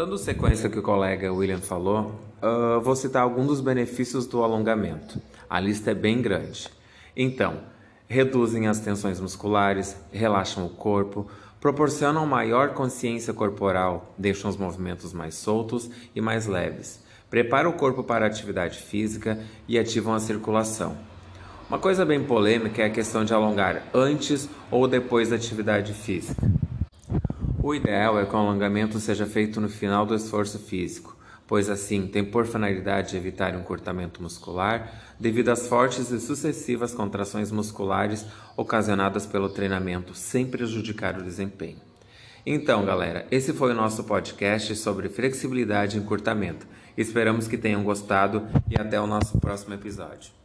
Dando sequência ao que o colega William falou, uh, vou citar alguns dos benefícios do alongamento. A lista é bem grande. Então, reduzem as tensões musculares, relaxam o corpo, proporcionam maior consciência corporal, deixam os movimentos mais soltos e mais leves, preparam o corpo para a atividade física e ativam a circulação. Uma coisa bem polêmica é a questão de alongar antes ou depois da atividade física. O ideal é que o alongamento seja feito no final do esforço físico, pois assim tem por finalidade evitar um encurtamento muscular devido às fortes e sucessivas contrações musculares ocasionadas pelo treinamento, sem prejudicar o desempenho. Então, galera, esse foi o nosso podcast sobre flexibilidade e encurtamento. Esperamos que tenham gostado e até o nosso próximo episódio.